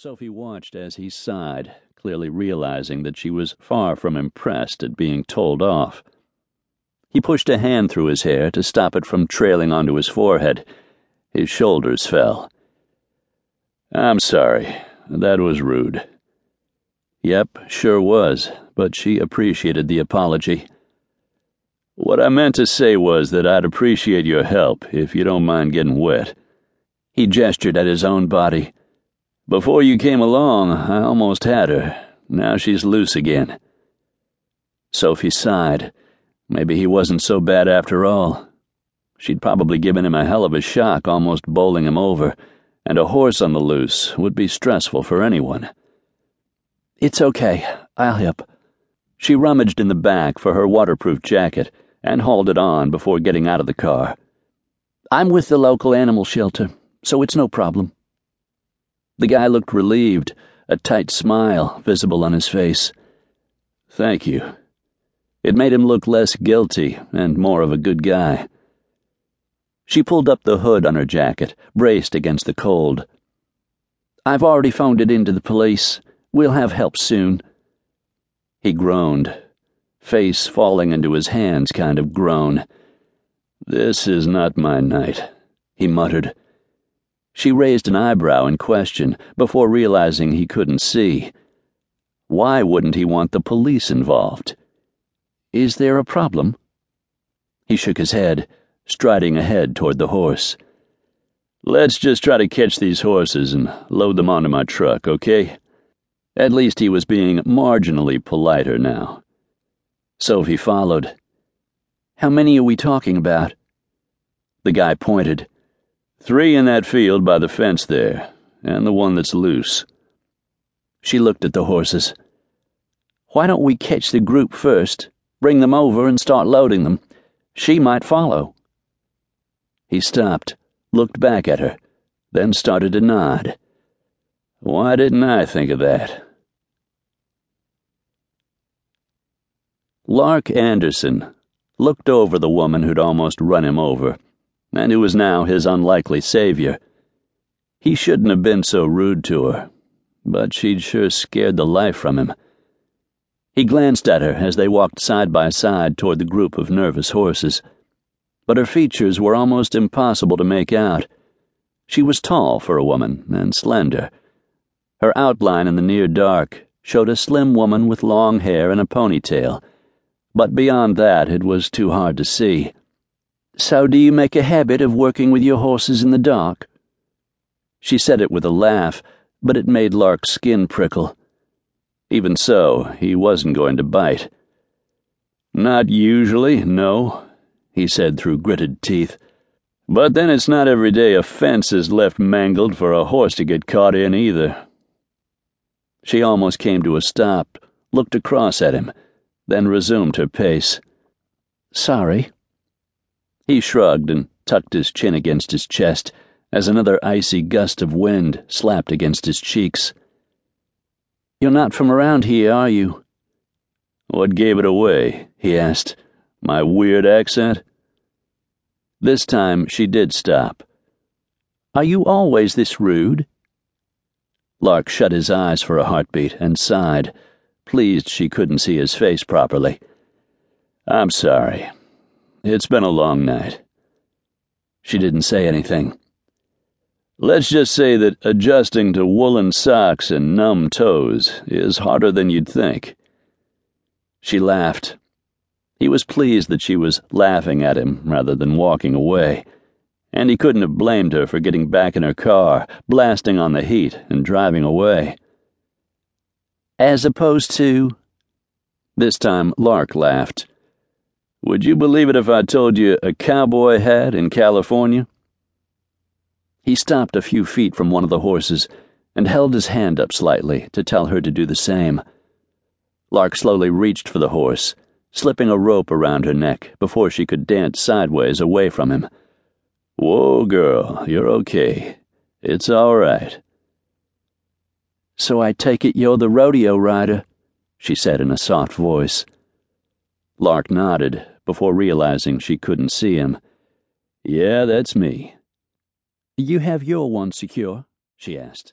Sophie watched as he sighed, clearly realizing that she was far from impressed at being told off. He pushed a hand through his hair to stop it from trailing onto his forehead. His shoulders fell. I'm sorry. That was rude. Yep, sure was, but she appreciated the apology. What I meant to say was that I'd appreciate your help if you don't mind getting wet. He gestured at his own body. Before you came along, I almost had her. Now she's loose again. Sophie sighed. Maybe he wasn't so bad after all. She'd probably given him a hell of a shock, almost bowling him over, and a horse on the loose would be stressful for anyone. It's okay. I'll help. She rummaged in the back for her waterproof jacket and hauled it on before getting out of the car. I'm with the local animal shelter, so it's no problem. The guy looked relieved, a tight smile visible on his face. Thank you. It made him look less guilty and more of a good guy. She pulled up the hood on her jacket, braced against the cold. I've already phoned it in to the police. We'll have help soon. He groaned, face falling into his hands kind of groan. This is not my night, he muttered. She raised an eyebrow in question before realizing he couldn't see. Why wouldn't he want the police involved? Is there a problem? He shook his head, striding ahead toward the horse. Let's just try to catch these horses and load them onto my truck, okay? At least he was being marginally politer now. Sophie followed. How many are we talking about? The guy pointed. Three in that field by the fence there, and the one that's loose. She looked at the horses. Why don't we catch the group first, bring them over, and start loading them? She might follow. He stopped, looked back at her, then started to nod. Why didn't I think of that? Lark Anderson looked over the woman who'd almost run him over and who was now his unlikely savior. He shouldn't have been so rude to her, but she'd sure scared the life from him. He glanced at her as they walked side by side toward the group of nervous horses, but her features were almost impossible to make out. She was tall for a woman and slender. Her outline in the near dark showed a slim woman with long hair and a ponytail, but beyond that it was too hard to see. So, do you make a habit of working with your horses in the dark? She said it with a laugh, but it made Lark's skin prickle. Even so, he wasn't going to bite. Not usually, no, he said through gritted teeth. But then it's not every day a fence is left mangled for a horse to get caught in either. She almost came to a stop, looked across at him, then resumed her pace. Sorry. He shrugged and tucked his chin against his chest as another icy gust of wind slapped against his cheeks. You're not from around here, are you? What gave it away? he asked. My weird accent? This time she did stop. Are you always this rude? Lark shut his eyes for a heartbeat and sighed, pleased she couldn't see his face properly. I'm sorry. It's been a long night. She didn't say anything. Let's just say that adjusting to woolen socks and numb toes is harder than you'd think. She laughed. He was pleased that she was laughing at him rather than walking away, and he couldn't have blamed her for getting back in her car, blasting on the heat, and driving away. As opposed to. This time Lark laughed. Would you believe it if I told you a cowboy hat in California? He stopped a few feet from one of the horses and held his hand up slightly to tell her to do the same. Lark slowly reached for the horse, slipping a rope around her neck before she could dance sideways away from him. Whoa, girl, you're okay. It's all right. So I take it you're the rodeo rider, she said in a soft voice. Lark nodded before realizing she couldn't see him. Yeah, that's me. You have your one secure? she asked.